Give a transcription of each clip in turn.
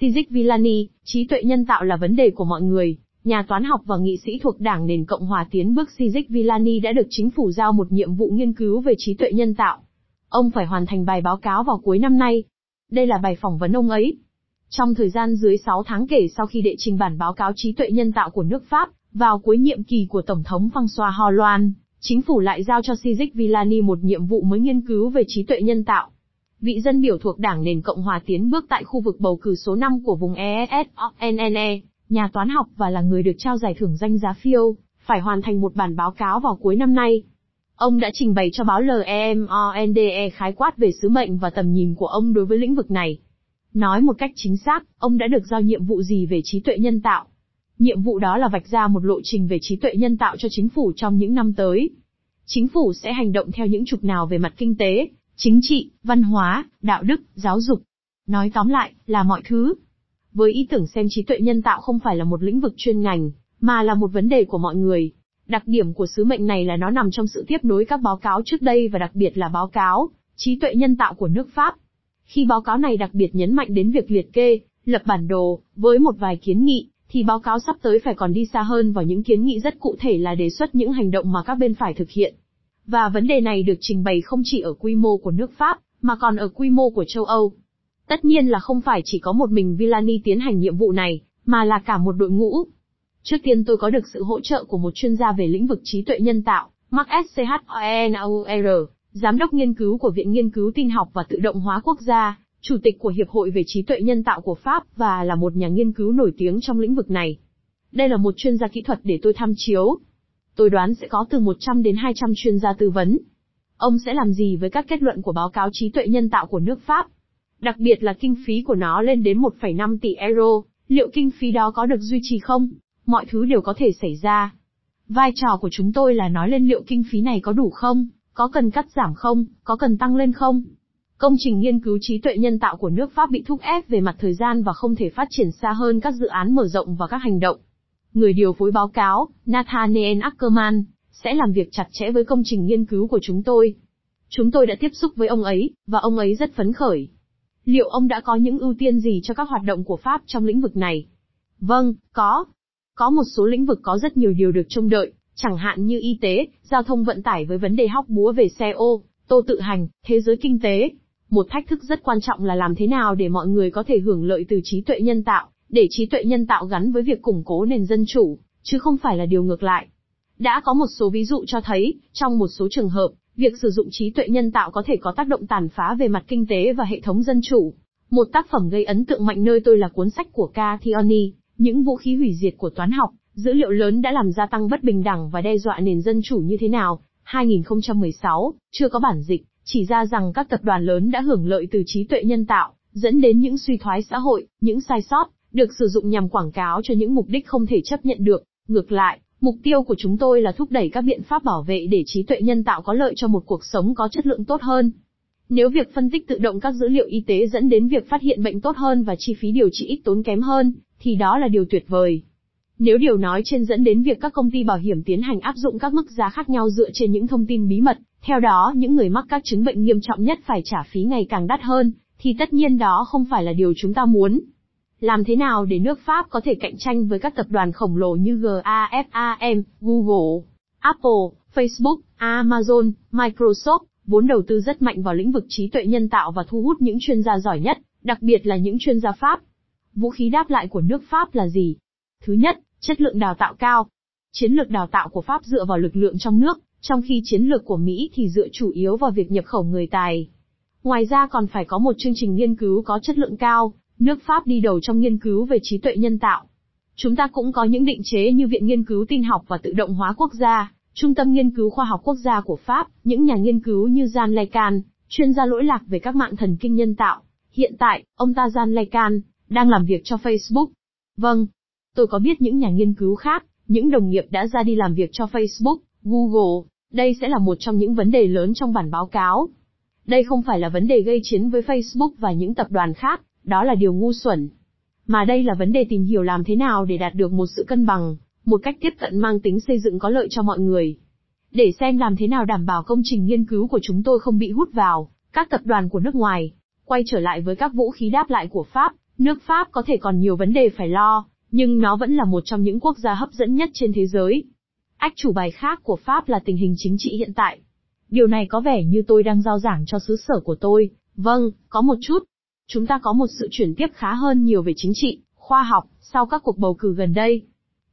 Sijik Villani, trí tuệ nhân tạo là vấn đề của mọi người. Nhà toán học và nghị sĩ thuộc Đảng nền Cộng hòa tiến bước Sijik Villani đã được chính phủ giao một nhiệm vụ nghiên cứu về trí tuệ nhân tạo. Ông phải hoàn thành bài báo cáo vào cuối năm nay. Đây là bài phỏng vấn ông ấy. Trong thời gian dưới 6 tháng kể sau khi đệ trình bản báo cáo trí tuệ nhân tạo của nước Pháp, vào cuối nhiệm kỳ của Tổng thống François Hollande, chính phủ lại giao cho Sijik Villani một nhiệm vụ mới nghiên cứu về trí tuệ nhân tạo. Vị dân biểu thuộc Đảng nền Cộng hòa tiến bước tại khu vực bầu cử số 5 của vùng ESSNNE, nhà toán học và là người được trao giải thưởng danh giá phiêu, phải hoàn thành một bản báo cáo vào cuối năm nay. Ông đã trình bày cho báo LEMONDE khái quát về sứ mệnh và tầm nhìn của ông đối với lĩnh vực này. Nói một cách chính xác, ông đã được giao nhiệm vụ gì về trí tuệ nhân tạo? Nhiệm vụ đó là vạch ra một lộ trình về trí tuệ nhân tạo cho chính phủ trong những năm tới. Chính phủ sẽ hành động theo những trục nào về mặt kinh tế, chính trị, văn hóa, đạo đức, giáo dục. Nói tóm lại, là mọi thứ. Với ý tưởng xem trí tuệ nhân tạo không phải là một lĩnh vực chuyên ngành, mà là một vấn đề của mọi người. Đặc điểm của sứ mệnh này là nó nằm trong sự tiếp nối các báo cáo trước đây và đặc biệt là báo cáo trí tuệ nhân tạo của nước Pháp. Khi báo cáo này đặc biệt nhấn mạnh đến việc liệt kê, lập bản đồ, với một vài kiến nghị, thì báo cáo sắp tới phải còn đi xa hơn vào những kiến nghị rất cụ thể là đề xuất những hành động mà các bên phải thực hiện. Và vấn đề này được trình bày không chỉ ở quy mô của nước Pháp, mà còn ở quy mô của châu Âu. Tất nhiên là không phải chỉ có một mình Villani tiến hành nhiệm vụ này, mà là cả một đội ngũ. Trước tiên tôi có được sự hỗ trợ của một chuyên gia về lĩnh vực trí tuệ nhân tạo, Mark Schonauer, giám đốc nghiên cứu của Viện Nghiên cứu Tin học và Tự động hóa quốc gia, chủ tịch của Hiệp hội về trí tuệ nhân tạo của Pháp và là một nhà nghiên cứu nổi tiếng trong lĩnh vực này. Đây là một chuyên gia kỹ thuật để tôi tham chiếu. Tôi đoán sẽ có từ 100 đến 200 chuyên gia tư vấn. Ông sẽ làm gì với các kết luận của báo cáo trí tuệ nhân tạo của nước Pháp? Đặc biệt là kinh phí của nó lên đến 1,5 tỷ euro, liệu kinh phí đó có được duy trì không? Mọi thứ đều có thể xảy ra. Vai trò của chúng tôi là nói lên liệu kinh phí này có đủ không, có cần cắt giảm không, có cần tăng lên không? Công trình nghiên cứu trí tuệ nhân tạo của nước Pháp bị thúc ép về mặt thời gian và không thể phát triển xa hơn các dự án mở rộng và các hành động. Người điều phối báo cáo, Nathaniel Ackerman, sẽ làm việc chặt chẽ với công trình nghiên cứu của chúng tôi. Chúng tôi đã tiếp xúc với ông ấy, và ông ấy rất phấn khởi. Liệu ông đã có những ưu tiên gì cho các hoạt động của Pháp trong lĩnh vực này? Vâng, có. Có một số lĩnh vực có rất nhiều điều được trông đợi, chẳng hạn như y tế, giao thông vận tải với vấn đề hóc búa về xe ô, tô tự hành, thế giới kinh tế. Một thách thức rất quan trọng là làm thế nào để mọi người có thể hưởng lợi từ trí tuệ nhân tạo, để trí tuệ nhân tạo gắn với việc củng cố nền dân chủ, chứ không phải là điều ngược lại. Đã có một số ví dụ cho thấy, trong một số trường hợp, việc sử dụng trí tuệ nhân tạo có thể có tác động tàn phá về mặt kinh tế và hệ thống dân chủ. Một tác phẩm gây ấn tượng mạnh nơi tôi là cuốn sách của Cathioni, Những vũ khí hủy diệt của toán học, dữ liệu lớn đã làm gia tăng bất bình đẳng và đe dọa nền dân chủ như thế nào. 2016, chưa có bản dịch, chỉ ra rằng các tập đoàn lớn đã hưởng lợi từ trí tuệ nhân tạo, dẫn đến những suy thoái xã hội, những sai sót, được sử dụng nhằm quảng cáo cho những mục đích không thể chấp nhận được. Ngược lại, mục tiêu của chúng tôi là thúc đẩy các biện pháp bảo vệ để trí tuệ nhân tạo có lợi cho một cuộc sống có chất lượng tốt hơn. Nếu việc phân tích tự động các dữ liệu y tế dẫn đến việc phát hiện bệnh tốt hơn và chi phí điều trị ít tốn kém hơn, thì đó là điều tuyệt vời. Nếu điều nói trên dẫn đến việc các công ty bảo hiểm tiến hành áp dụng các mức giá khác nhau dựa trên những thông tin bí mật, theo đó những người mắc các chứng bệnh nghiêm trọng nhất phải trả phí ngày càng đắt hơn, thì tất nhiên đó không phải là điều chúng ta muốn. Làm thế nào để nước Pháp có thể cạnh tranh với các tập đoàn khổng lồ như GAFAM, Google, Apple, Facebook, Amazon, Microsoft, vốn đầu tư rất mạnh vào lĩnh vực trí tuệ nhân tạo và thu hút những chuyên gia giỏi nhất, đặc biệt là những chuyên gia Pháp. Vũ khí đáp lại của nước Pháp là gì? Thứ nhất, chất lượng đào tạo cao. Chiến lược đào tạo của Pháp dựa vào lực lượng trong nước, trong khi chiến lược của Mỹ thì dựa chủ yếu vào việc nhập khẩu người tài. Ngoài ra còn phải có một chương trình nghiên cứu có chất lượng cao, nước Pháp đi đầu trong nghiên cứu về trí tuệ nhân tạo. Chúng ta cũng có những định chế như Viện Nghiên cứu Tin học và Tự động hóa quốc gia, Trung tâm Nghiên cứu Khoa học Quốc gia của Pháp, những nhà nghiên cứu như Jean Lacan, chuyên gia lỗi lạc về các mạng thần kinh nhân tạo. Hiện tại, ông ta Jean Lacan, đang làm việc cho Facebook. Vâng, tôi có biết những nhà nghiên cứu khác, những đồng nghiệp đã ra đi làm việc cho Facebook, Google, đây sẽ là một trong những vấn đề lớn trong bản báo cáo. Đây không phải là vấn đề gây chiến với Facebook và những tập đoàn khác, đó là điều ngu xuẩn. Mà đây là vấn đề tìm hiểu làm thế nào để đạt được một sự cân bằng, một cách tiếp cận mang tính xây dựng có lợi cho mọi người. Để xem làm thế nào đảm bảo công trình nghiên cứu của chúng tôi không bị hút vào, các tập đoàn của nước ngoài. Quay trở lại với các vũ khí đáp lại của Pháp, Nước Pháp có thể còn nhiều vấn đề phải lo, nhưng nó vẫn là một trong những quốc gia hấp dẫn nhất trên thế giới. Ách chủ bài khác của Pháp là tình hình chính trị hiện tại. Điều này có vẻ như tôi đang giao giảng cho xứ sở của tôi. Vâng, có một chút. Chúng ta có một sự chuyển tiếp khá hơn nhiều về chính trị, khoa học, sau các cuộc bầu cử gần đây.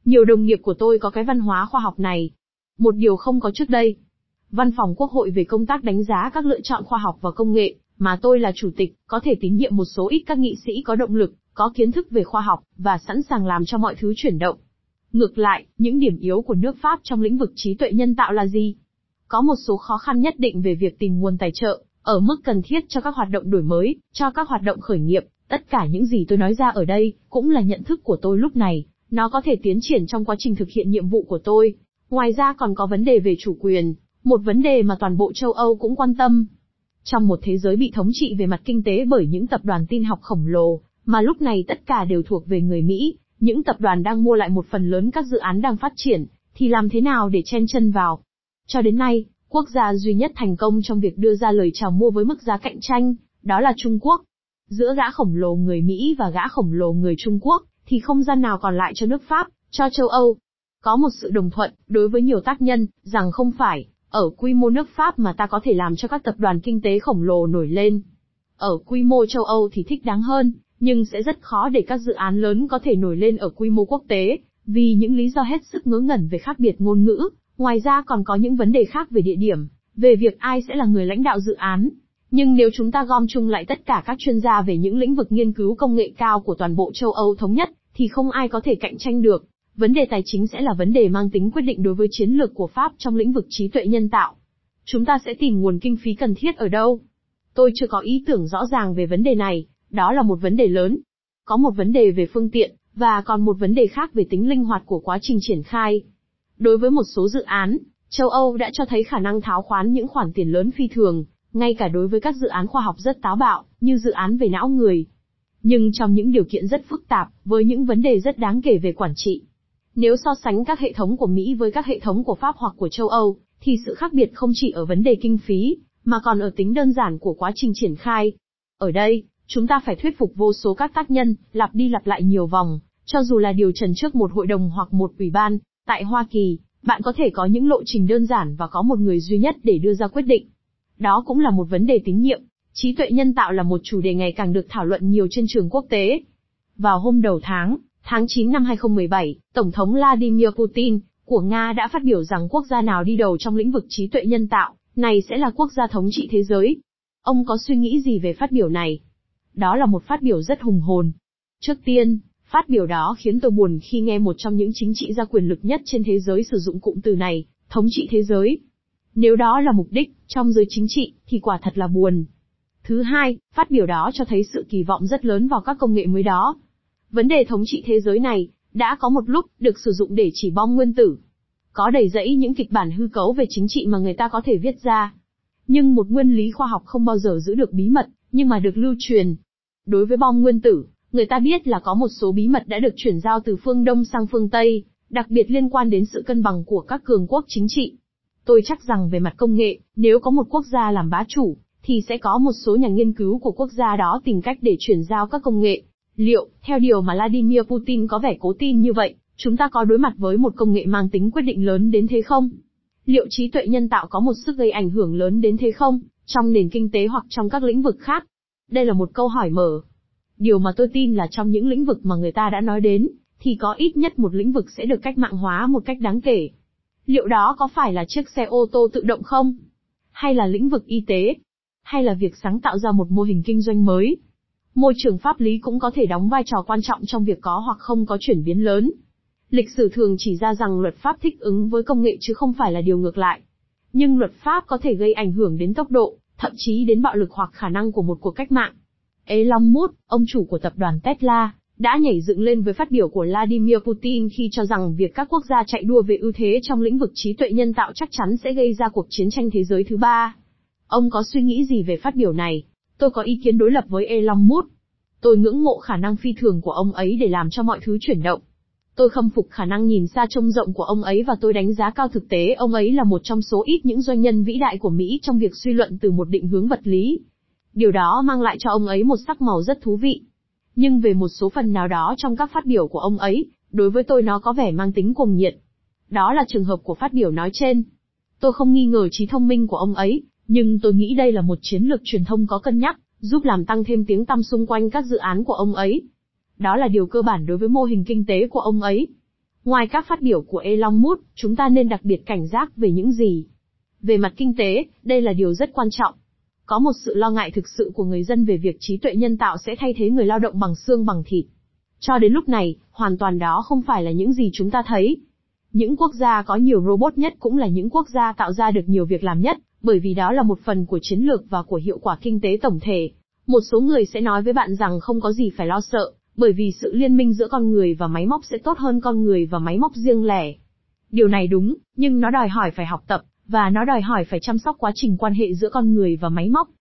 Nhiều đồng nghiệp của tôi có cái văn hóa khoa học này. Một điều không có trước đây. Văn phòng Quốc hội về công tác đánh giá các lựa chọn khoa học và công nghệ, mà tôi là chủ tịch, có thể tín nhiệm một số ít các nghị sĩ có động lực, có kiến thức về khoa học, và sẵn sàng làm cho mọi thứ chuyển động. Ngược lại, những điểm yếu của nước Pháp trong lĩnh vực trí tuệ nhân tạo là gì? Có một số khó khăn nhất định về việc tìm nguồn tài trợ, ở mức cần thiết cho các hoạt động đổi mới, cho các hoạt động khởi nghiệp, tất cả những gì tôi nói ra ở đây, cũng là nhận thức của tôi lúc này, nó có thể tiến triển trong quá trình thực hiện nhiệm vụ của tôi. Ngoài ra còn có vấn đề về chủ quyền, một vấn đề mà toàn bộ châu Âu cũng quan tâm. Trong một thế giới bị thống trị về mặt kinh tế bởi những tập đoàn tin học khổng lồ, mà lúc này tất cả đều thuộc về người Mỹ, những tập đoàn đang mua lại một phần lớn các dự án đang phát triển, thì làm thế nào để chen chân vào? Cho đến nay, quốc gia duy nhất thành công trong việc đưa ra lời chào mua với mức giá cạnh tranh, đó là Trung Quốc. Giữa gã khổng lồ người Mỹ và gã khổng lồ người Trung Quốc, thì không gian nào còn lại cho nước Pháp, cho châu Âu. Có một sự đồng thuận, đối với nhiều tác nhân, rằng không phải, ở quy mô nước Pháp mà ta có thể làm cho các tập đoàn kinh tế khổng lồ nổi lên. Ở quy mô châu Âu thì thích đáng hơn, nhưng sẽ rất khó để các dự án lớn có thể nổi lên ở quy mô quốc tế, vì những lý do hết sức ngớ ngẩn về khác biệt ngôn ngữ, ngoài ra còn có những vấn đề khác về địa điểm, về việc ai sẽ là người lãnh đạo dự án. Nhưng nếu chúng ta gom chung lại tất cả các chuyên gia về những lĩnh vực nghiên cứu công nghệ cao của toàn bộ châu Âu thống nhất, thì không ai có thể cạnh tranh được. Vấn đề tài chính sẽ là vấn đề mang tính quyết định đối với chiến lược của Pháp trong lĩnh vực trí tuệ nhân tạo. Chúng ta sẽ tìm nguồn kinh phí cần thiết ở đâu? Tôi chưa có ý tưởng rõ ràng về vấn đề này, đó là một vấn đề lớn. Có một vấn đề về phương tiện, và còn một vấn đề khác về tính linh hoạt của quá trình triển khai. Đối với một số dự án, châu Âu đã cho thấy khả năng tháo khoán những khoản tiền lớn phi thường, ngay cả đối với các dự án khoa học rất táo bạo, như dự án về não người. Nhưng trong những điều kiện rất phức tạp, với những vấn đề rất đáng kể về quản trị. Nếu so sánh các hệ thống của Mỹ với các hệ thống của Pháp hoặc của châu Âu, thì sự khác biệt không chỉ ở vấn đề kinh phí, mà còn ở tính đơn giản của quá trình triển khai. Ở đây, chúng ta phải thuyết phục vô số các tác nhân, lặp đi lặp lại nhiều vòng, cho dù là điều trần trước một hội đồng hoặc một ủy ban. Tại Hoa Kỳ, bạn có thể có những lộ trình đơn giản và có một người duy nhất để đưa ra quyết định. Đó cũng là một vấn đề tín nhiệm. Trí tuệ nhân tạo là một chủ đề ngày càng được thảo luận nhiều trên trường quốc tế. Vào hôm đầu tháng, tháng 9 năm 2017, Tổng thống Vladimir Putin của Nga đã phát biểu rằng quốc gia nào đi đầu trong lĩnh vực trí tuệ nhân tạo, này sẽ là quốc gia thống trị thế giới. Ông có suy nghĩ gì về phát biểu này? Đó là một phát biểu rất hùng hồn. Trước tiên, phát biểu đó khiến tôi buồn khi nghe một trong những chính trị gia quyền lực nhất trên thế giới sử dụng cụm từ này, thống trị thế giới. Nếu đó là mục đích, trong giới chính trị, thì quả thật là buồn. Thứ hai, phát biểu đó cho thấy sự kỳ vọng rất lớn vào các công nghệ mới đó. Vấn đề thống trị thế giới này, đã có một lúc, được sử dụng để chỉ bom nguyên tử. Có đầy dẫy những kịch bản hư cấu về chính trị mà người ta có thể viết ra. Nhưng một nguyên lý khoa học không bao giờ giữ được bí mật, nhưng mà được lưu truyền. Đối với bom nguyên tử, người ta biết là có một số bí mật đã được chuyển giao từ phương Đông sang phương Tây, đặc biệt liên quan đến sự cân bằng của các cường quốc chính trị. Tôi chắc rằng về mặt công nghệ, nếu có một quốc gia làm bá chủ, thì sẽ có một số nhà nghiên cứu của quốc gia đó tìm cách để chuyển giao các công nghệ. Liệu, theo điều mà Vladimir Putin có vẻ cố tin như vậy, chúng ta có đối mặt với một công nghệ mang tính quyết định lớn đến thế không? Liệu trí tuệ nhân tạo có một sức gây ảnh hưởng lớn đến thế không? trong nền kinh tế hoặc trong các lĩnh vực khác? Đây là một câu hỏi mở. Điều mà tôi tin là trong những lĩnh vực mà người ta đã nói đến, thì có ít nhất một lĩnh vực sẽ được cách mạng hóa một cách đáng kể. Liệu đó có phải là chiếc xe ô tô tự động không? Hay là lĩnh vực y tế? Hay là việc sáng tạo ra một mô hình kinh doanh mới? Môi trường pháp lý cũng có thể đóng vai trò quan trọng trong việc có hoặc không có chuyển biến lớn. Lịch sử thường chỉ ra rằng luật pháp thích ứng với công nghệ chứ không phải là điều ngược lại. Nhưng luật pháp có thể gây ảnh hưởng đến tốc độ, thậm chí đến bạo lực hoặc khả năng của một cuộc cách mạng. Elon Musk, ông chủ của tập đoàn Tesla, đã nhảy dựng lên với phát biểu của Vladimir Putin khi cho rằng việc các quốc gia chạy đua về ưu thế trong lĩnh vực trí tuệ nhân tạo chắc chắn sẽ gây ra cuộc chiến tranh thế giới thứ ba. Ông có suy nghĩ gì về phát biểu này? Tôi có ý kiến đối lập với Elon Musk. Tôi ngưỡng mộ khả năng phi thường của ông ấy để làm cho mọi thứ chuyển động. Tôi khâm phục khả năng nhìn xa trông rộng của ông ấy và tôi đánh giá cao thực tế ông ấy là một trong số ít những doanh nhân vĩ đại của Mỹ trong việc suy luận từ một định hướng vật lý. Điều đó mang lại cho ông ấy một sắc màu rất thú vị. Nhưng về một số phần nào đó trong các phát biểu của ông ấy, đối với tôi nó có vẻ mang tính cuồng nhiệt. Đó là trường hợp của phát biểu nói trên. Tôi không nghi ngờ trí thông minh của ông ấy, nhưng tôi nghĩ đây là một chiến lược truyền thông có cân nhắc, giúp làm tăng thêm tiếng tăm xung quanh các dự án của ông ấy. Đó là điều cơ bản đối với mô hình kinh tế của ông ấy. Ngoài các phát biểu của Elon Musk, chúng ta nên đặc biệt cảnh giác về những gì. Về mặt kinh tế, đây là điều rất quan trọng. Có một sự lo ngại thực sự của người dân về việc trí tuệ nhân tạo sẽ thay thế người lao động bằng xương bằng thịt. Cho đến lúc này, hoàn toàn đó không phải là những gì chúng ta thấy. Những quốc gia có nhiều robot nhất cũng là những quốc gia tạo ra được nhiều việc làm nhất, bởi vì đó là một phần của chiến lược và của hiệu quả kinh tế tổng thể. Một số người sẽ nói với bạn rằng không có gì phải lo sợ, bởi vì sự liên minh giữa con người và máy móc sẽ tốt hơn con người và máy móc riêng lẻ. Điều này đúng, nhưng nó đòi hỏi phải học tập, và nó đòi hỏi phải chăm sóc quá trình quan hệ giữa con người và máy móc.